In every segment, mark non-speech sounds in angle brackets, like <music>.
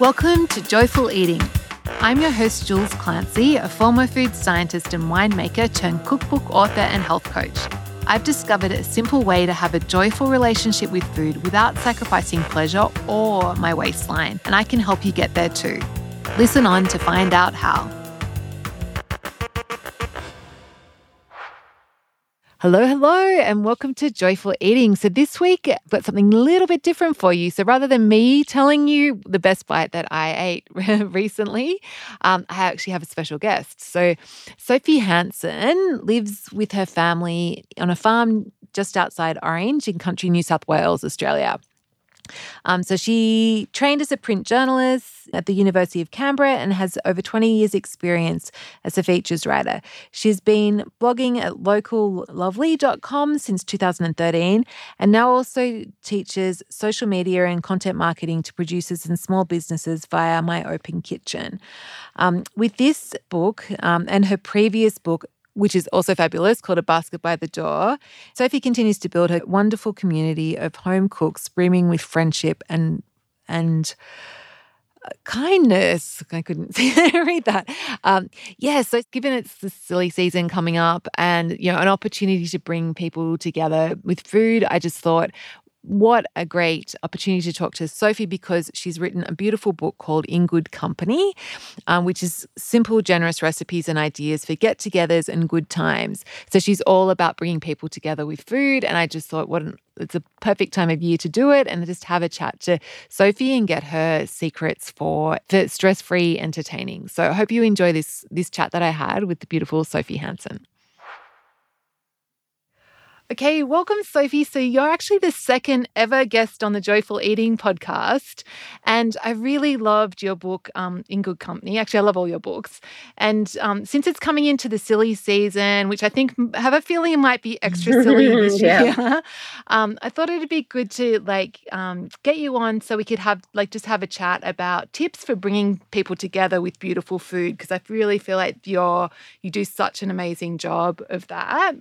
Welcome to Joyful Eating. I'm your host, Jules Clancy, a former food scientist and winemaker turned cookbook author and health coach. I've discovered a simple way to have a joyful relationship with food without sacrificing pleasure or my waistline, and I can help you get there too. Listen on to find out how. Hello, hello, and welcome to Joyful Eating. So, this week I've got something a little bit different for you. So, rather than me telling you the best bite that I ate <laughs> recently, um, I actually have a special guest. So, Sophie Hansen lives with her family on a farm just outside Orange in country New South Wales, Australia. Um, so she trained as a print journalist at the University of Canberra and has over 20 years' experience as a features writer. She's been blogging at locallovely.com since 2013 and now also teaches social media and content marketing to producers and small businesses via My Open Kitchen. Um, with this book um, and her previous book, which is also fabulous, called A Basket by the Door. Sophie continues to build her wonderful community of home cooks, brimming with friendship and and uh, kindness. I couldn't <laughs> read that. Um, yeah, so given it's the silly season coming up, and you know, an opportunity to bring people together with food, I just thought, what a great opportunity to talk to Sophie because she's written a beautiful book called In Good Company, um, which is simple, generous recipes and ideas for get togethers and good times. So she's all about bringing people together with food. And I just thought, what an, it's a perfect time of year to do it and just have a chat to Sophie and get her secrets for, for stress free entertaining. So I hope you enjoy this, this chat that I had with the beautiful Sophie Hansen. Okay, welcome, Sophie. So, you're actually the second ever guest on the Joyful Eating podcast. And I really loved your book, um, In Good Company. Actually, I love all your books. And um, since it's coming into the silly season, which I think have a feeling it might be extra silly <laughs> this yeah. year, um, I thought it'd be good to like um, get you on so we could have like just have a chat about tips for bringing people together with beautiful food because I really feel like you're you do such an amazing job of that.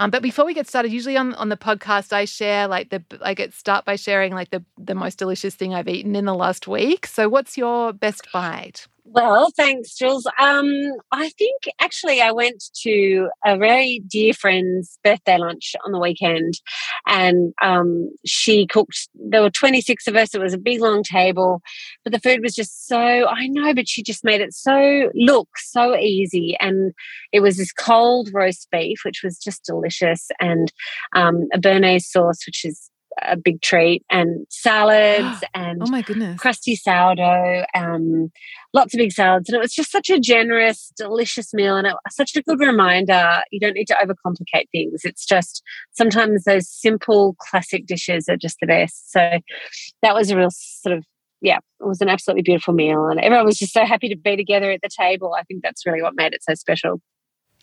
Um, but before we get started, usually on, on the podcast, I share like the I get start by sharing like the the most delicious thing I've eaten in the last week. So, what's your best bite? Well, thanks, Jules. Um, I think actually I went to a very dear friend's birthday lunch on the weekend, and um, she cooked. There were 26 of us. It was a big, long table, but the food was just so, I know, but she just made it so look so easy. And it was this cold roast beef, which was just delicious, and um, a Béarnaise sauce, which is a big treat and salads <gasps> and oh my goodness. crusty sourdough um lots of big salads. And it was just such a generous delicious meal and it was such a good reminder. You don't need to overcomplicate things. It's just sometimes those simple classic dishes are just the best. So that was a real sort of yeah it was an absolutely beautiful meal and everyone was just so happy to be together at the table. I think that's really what made it so special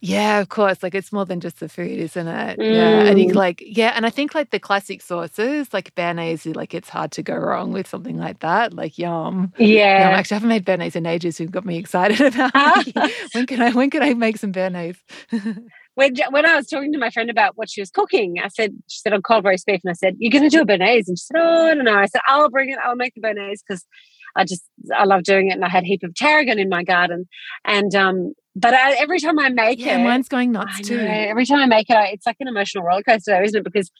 yeah, of course. Like it's more than just the food, isn't it? Mm. Yeah. And you like, yeah. And I think like the classic sauces, like Béarnaise, like it's hard to go wrong with something like that. Like yum. Yeah. Yum. Actually, I haven't made Béarnaise in ages. Who got me excited <laughs> about when can I when can I make some Béarnaise? <laughs> when when I was talking to my friend about what she was cooking, I said she said on cold roast beef, and I said you're going to do a Béarnaise, and she said oh I don't know. I said I'll bring it. I'll make the Béarnaise because I just I love doing it, and I had a heap of tarragon in my garden, and um but I, every time I make yeah, it, mine's going nuts too. Every time I make it, it's like an emotional roller coaster, isn't it? Because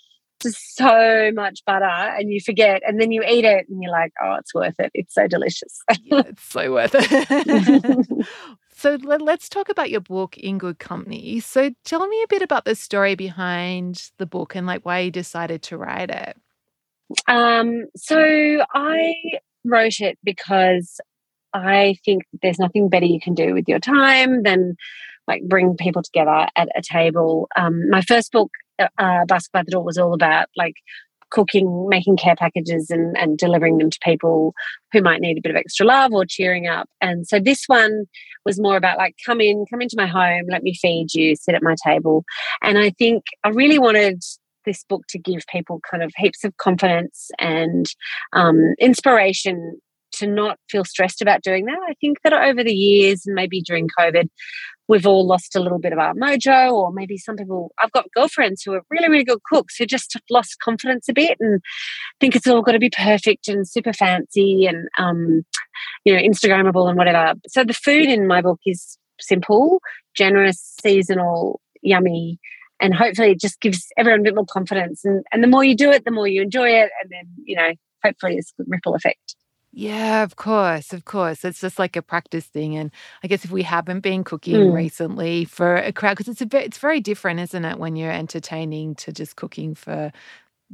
just so much butter and you forget and then you eat it and you're like oh it's worth it. It's so delicious. Yeah, it's so worth it. <laughs> <laughs> So let, us talk about your book in good company. So tell me a bit about the story behind the book and like why you decided to write it. Um so i wrote it because I think there's nothing better you can do with your time than like bring people together at a table. Um, my first book, uh, uh Basket by the Door, was all about like cooking, making care packages and, and delivering them to people who might need a bit of extra love or cheering up. And so this one was more about like, come in, come into my home, let me feed you, sit at my table. And I think I really wanted this book to give people kind of heaps of confidence and um, inspiration to not feel stressed about doing that. I think that over the years and maybe during COVID, we've all lost a little bit of our mojo, or maybe some people, I've got girlfriends who are really, really good cooks who just lost confidence a bit and think it's all got to be perfect and super fancy and, um, you know, Instagrammable and whatever. So the food in my book is simple, generous, seasonal, yummy. And hopefully it just gives everyone a bit more confidence. And, and the more you do it, the more you enjoy it. And then, you know, hopefully it's a ripple effect. Yeah, of course, of course. It's just like a practice thing, and I guess if we haven't been cooking Mm. recently for a crowd, because it's a bit, it's very different, isn't it, when you're entertaining to just cooking for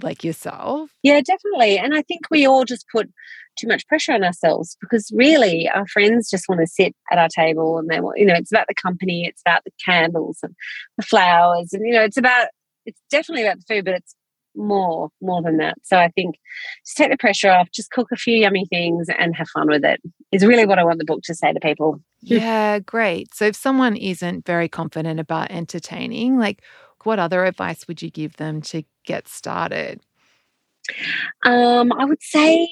like yourself? Yeah, definitely. And I think we all just put too much pressure on ourselves because really our friends just want to sit at our table and they want, you know, it's about the company, it's about the candles and the flowers. And, you know, it's about, it's definitely about the food, but it's more, more than that. So I think just take the pressure off, just cook a few yummy things and have fun with it is really what I want the book to say to people. Yeah, great. So if someone isn't very confident about entertaining, like what other advice would you give them to get started? Um, I would say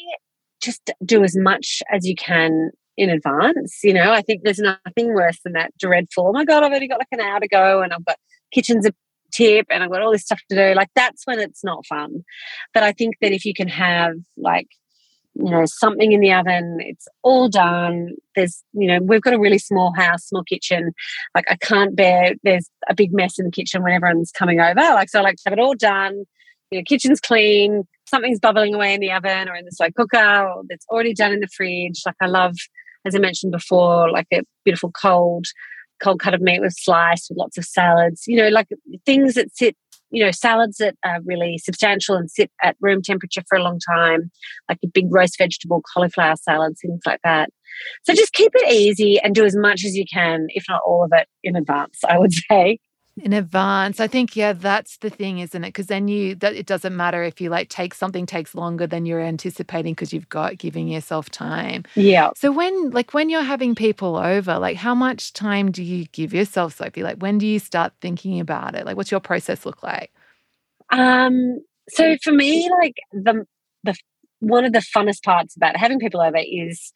just do as much as you can in advance. You know, I think there's nothing worse than that dreadful, oh my God, I've only got like an hour to go and I've got kitchens tip and I've got all this stuff to do. Like that's when it's not fun. But I think that if you can have like, you know, something in the oven, it's all done. There's, you know, we've got a really small house, small kitchen. Like I can't bear there's a big mess in the kitchen when everyone's coming over. Like so I like to have it all done. You know, kitchen's clean, something's bubbling away in the oven or in the slow cooker or that's already done in the fridge. Like I love, as I mentioned before, like a beautiful cold, cold cut of meat with slice with lots of salads, you know, like things that sit, you know, salads that are really substantial and sit at room temperature for a long time, like a big roast vegetable, cauliflower salads, things like that. So just keep it easy and do as much as you can, if not all of it in advance, I would <laughs> say. In advance. I think, yeah, that's the thing, isn't it? Because then you, that it doesn't matter if you like take something takes longer than you're anticipating because you've got giving yourself time. Yeah. So when, like, when you're having people over, like, how much time do you give yourself, Sophie? Like, when do you start thinking about it? Like, what's your process look like? Um, so for me, like the the one of the funnest parts about having people over is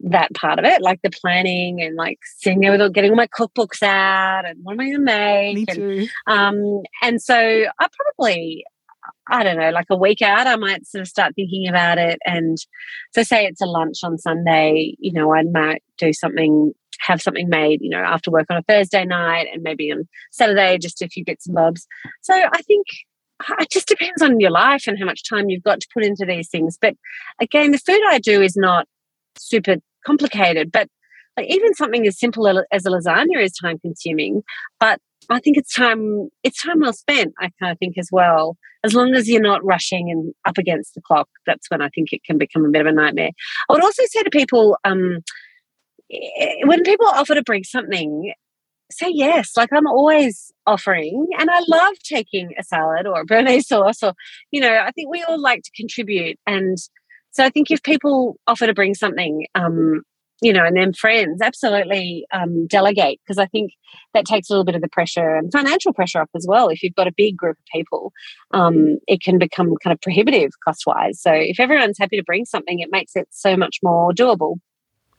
that part of it, like the planning and like sitting there with getting all my cookbooks out and what am I going to make? Me and, too. um, and so I probably, I don't know, like a week out, I might sort of start thinking about it. And so, say it's a lunch on Sunday, you know, I might do something, have something made, you know, after work on a Thursday night and maybe on Saturday, just a few bits and bobs. So I think it just depends on your life and how much time you've got to put into these things. But again, the food I do is not super complicated, but like even something as simple as a lasagna is time consuming. But I think it's time it's time well spent, I kind of think as well. As long as you're not rushing and up against the clock, that's when I think it can become a bit of a nightmare. I would also say to people, um, when people offer to bring something, say yes. Like I'm always offering, and I love taking a salad or a béarnaise <laughs> sauce, or you know, I think we all like to contribute, and so I think if people offer to bring something, um, you know, and then friends, absolutely um, delegate because I think that takes a little bit of the pressure and financial pressure off as well. If you've got a big group of people, um, it can become kind of prohibitive cost wise. So if everyone's happy to bring something, it makes it so much more doable.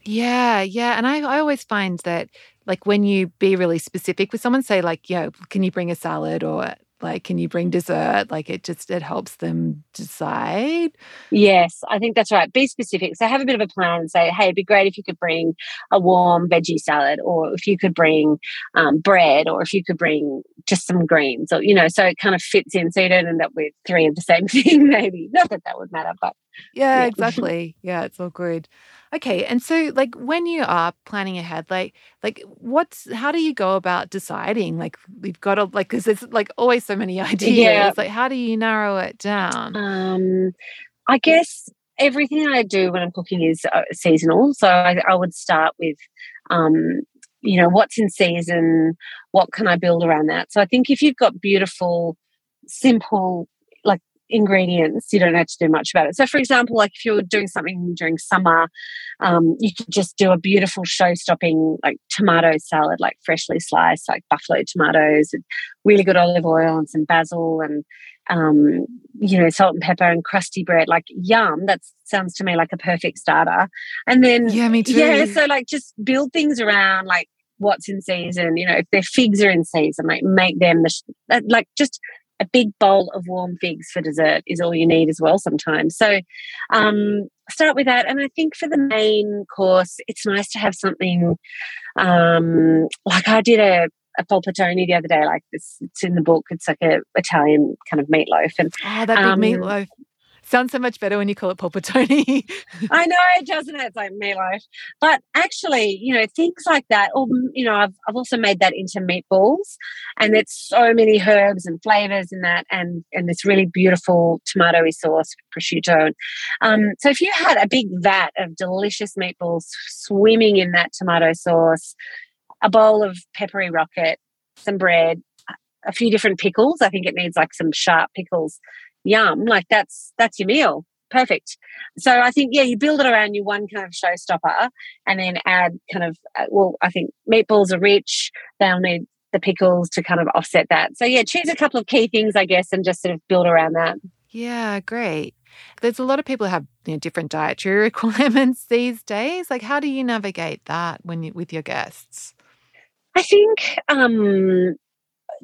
Yeah, yeah. And I, I always find that like when you be really specific with someone, say like, you know, can you bring a salad or like can you bring dessert? Like it just it helps them decide. Yes, I think that's right. Be specific. So have a bit of a plan and say, hey, it'd be great if you could bring a warm veggie salad, or if you could bring um, bread, or if you could bring just some greens, or you know, so it kind of fits in, so you don't end up with three of the same <laughs> thing. Maybe not that that would matter, but Yeah, exactly. Yeah, it's all good. Okay, and so like when you are planning ahead, like like what's how do you go about deciding? Like we've got to like because there's like always so many <laughs> ideas. Yeah. Like how do you narrow it down? Um, I guess everything I do when I'm cooking is uh, seasonal. So I, I would start with, um, you know, what's in season, what can I build around that. So I think if you've got beautiful, simple, ingredients, you don't have to do much about it. So, for example, like if you're doing something during summer, um, you could just do a beautiful show-stopping like tomato salad, like freshly sliced, like buffalo tomatoes, and really good olive oil and some basil and um, you know, salt and pepper and crusty bread, like yum. That sounds to me like a perfect starter. And then, Yeah, me too. yeah, so like just build things around like what's in season. You know, if their figs are in season, like make them the, uh, like just a big bowl of warm figs for dessert is all you need as well sometimes. So um, start with that. And I think for the main course, it's nice to have something um, like I did a, a polpettone the other day, like this, it's in the book. It's like a Italian kind of meatloaf. And oh, that big um, meatloaf. Sounds so much better when you call it polpettone. <laughs> I know, it doesn't it? It's like meatloaf. But actually, you know, things like that, or, you know, I've, I've also made that into meatballs and there's so many herbs and flavors in that and, and this really beautiful tomatoey sauce, prosciutto. Um, so if you had a big vat of delicious meatballs swimming in that tomato sauce, a bowl of peppery rocket, some bread, a few different pickles. I think it needs like some sharp pickles yum, like that's that's your meal. Perfect. So I think yeah, you build it around your one kind of showstopper, and then add kind of uh, well, I think meatballs are rich. They'll need the pickles to kind of offset that. So yeah, choose a couple of key things, I guess, and just sort of build around that. Yeah, great. There's a lot of people who have you know, different dietary <laughs> requirements these days. Like, how do you navigate that when you, with your guests? I think um,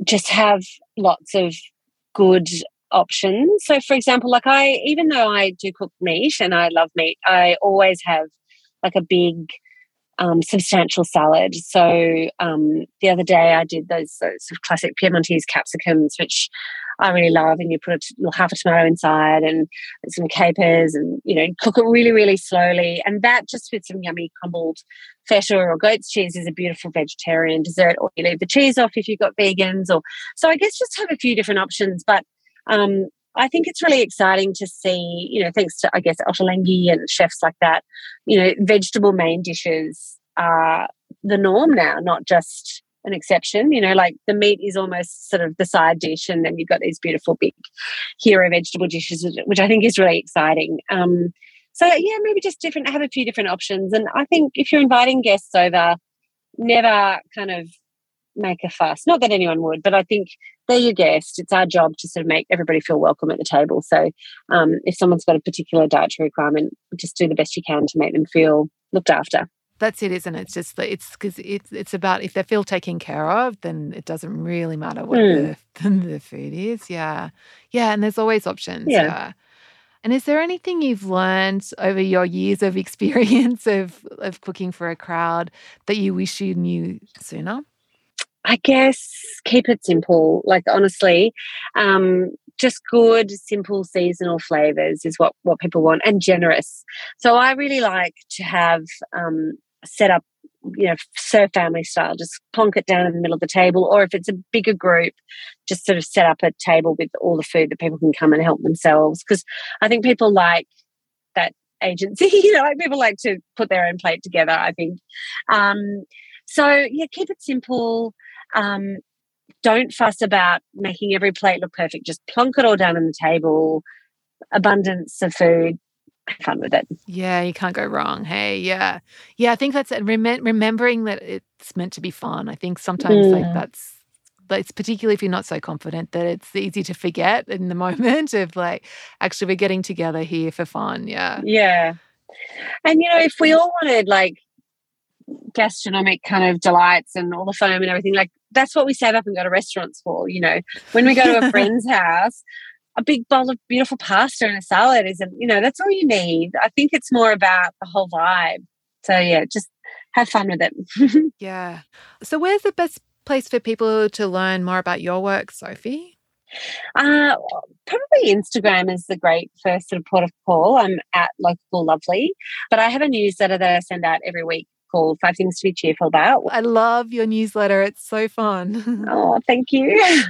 just have lots of good options. So, for example, like I, even though I do cook meat and I love meat, I always have like a big, um, substantial salad. So um, the other day I did those, those sort of classic Piemontese capsicums, which I really love. And you put a, half a tomato inside and some capers and, you know, cook it really, really slowly. And that just with some yummy crumbled feta or goat's cheese is a beautiful vegetarian dessert. Or you leave the cheese off if you've got vegans. Or so I guess just have a few different options. But um, I think it's really exciting to see, you know, thanks to, I guess, Ottolenghi and chefs like that, you know, vegetable main dishes are the norm now, not just an exception. You know, like the meat is almost sort of the side dish, and then you've got these beautiful big hero vegetable dishes, which I think is really exciting. Um, so, yeah, maybe just different, have a few different options. And I think if you're inviting guests over, never kind of make a fuss. Not that anyone would, but I think they're your guest. It's our job to sort of make everybody feel welcome at the table. So um, if someone's got a particular dietary requirement, just do the best you can to make them feel looked after. That's it, isn't it? It's just that it's because it's it's about if they feel taken care of, then it doesn't really matter what mm. the, <laughs> the food is. Yeah, yeah, and there's always options. Yeah. yeah. And is there anything you've learned over your years of <laughs> experience of of cooking for a crowd that you wish you knew sooner? I guess keep it simple. Like honestly, um, just good, simple seasonal flavors is what what people want, and generous. So I really like to have um, set up, you know, serve family style. Just plonk it down in the middle of the table, or if it's a bigger group, just sort of set up a table with all the food that people can come and help themselves. Because I think people like that agency. <laughs> you know, like people like to put their own plate together. I think. Um, so yeah, keep it simple. Um, don't fuss about making every plate look perfect. Just plonk it all down on the table. Abundance of food. Have fun with it. Yeah, you can't go wrong. Hey, yeah, yeah. I think that's it. Rem- remembering that it's meant to be fun. I think sometimes mm. like that's it's particularly if you're not so confident that it's easy to forget in the <laughs> moment of like actually we're getting together here for fun yeah yeah and you know if we all wanted like gastronomic kind of delights and all the foam and everything like that's what we save up and go to restaurants for. You know, when we go to a <laughs> friend's house, a big bowl of beautiful pasta and a salad isn't, you know, that's all you need. I think it's more about the whole vibe. So yeah, just have fun with it. <laughs> yeah. So where's the best place for people to learn more about your work, Sophie? Uh, probably Instagram is the great first sort of port of call. I'm at local lovely, but I have a newsletter that I send out every week called Five Things to Be Cheerful About. I love your newsletter. It's so fun. <laughs> oh, thank you. <laughs>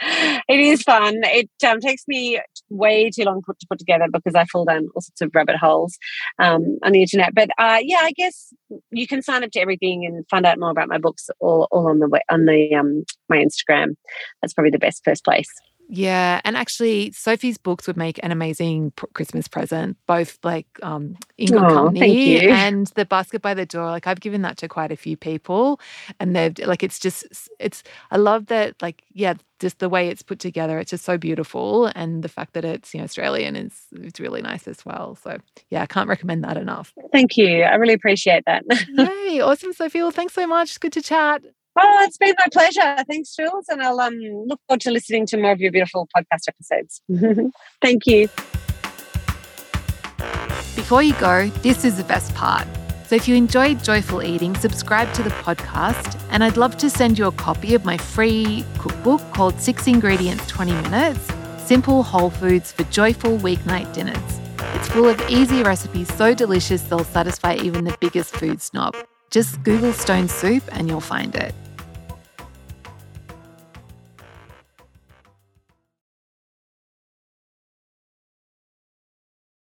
it is fun. It um, takes me way too long put, to put together because I fall down all sorts of rabbit holes um, on the internet. But uh, yeah, I guess you can sign up to everything and find out more about my books all, all on the on the um, my Instagram. That's probably the best first place. Yeah, and actually, Sophie's books would make an amazing Christmas present. Both like um, In Good Company <laughs> and The Basket by the Door. Like I've given that to quite a few people, and they've like it's just it's. I love that like yeah, just the way it's put together. It's just so beautiful, and the fact that it's you know Australian is it's really nice as well. So yeah, I can't recommend that enough. Thank you. I really appreciate that. <laughs> Yay! Awesome, Sophie. Well, thanks so much. Good to chat. Oh, it's been my pleasure. Thanks, Jules. And I'll um, look forward to listening to more of your beautiful podcast episodes. <laughs> Thank you. Before you go, this is the best part. So if you enjoyed Joyful Eating, subscribe to the podcast. And I'd love to send you a copy of my free cookbook called Six Ingredients 20 Minutes Simple Whole Foods for Joyful Weeknight Dinners. It's full of easy recipes so delicious they'll satisfy even the biggest food snob. Just Google stone soup and you'll find it.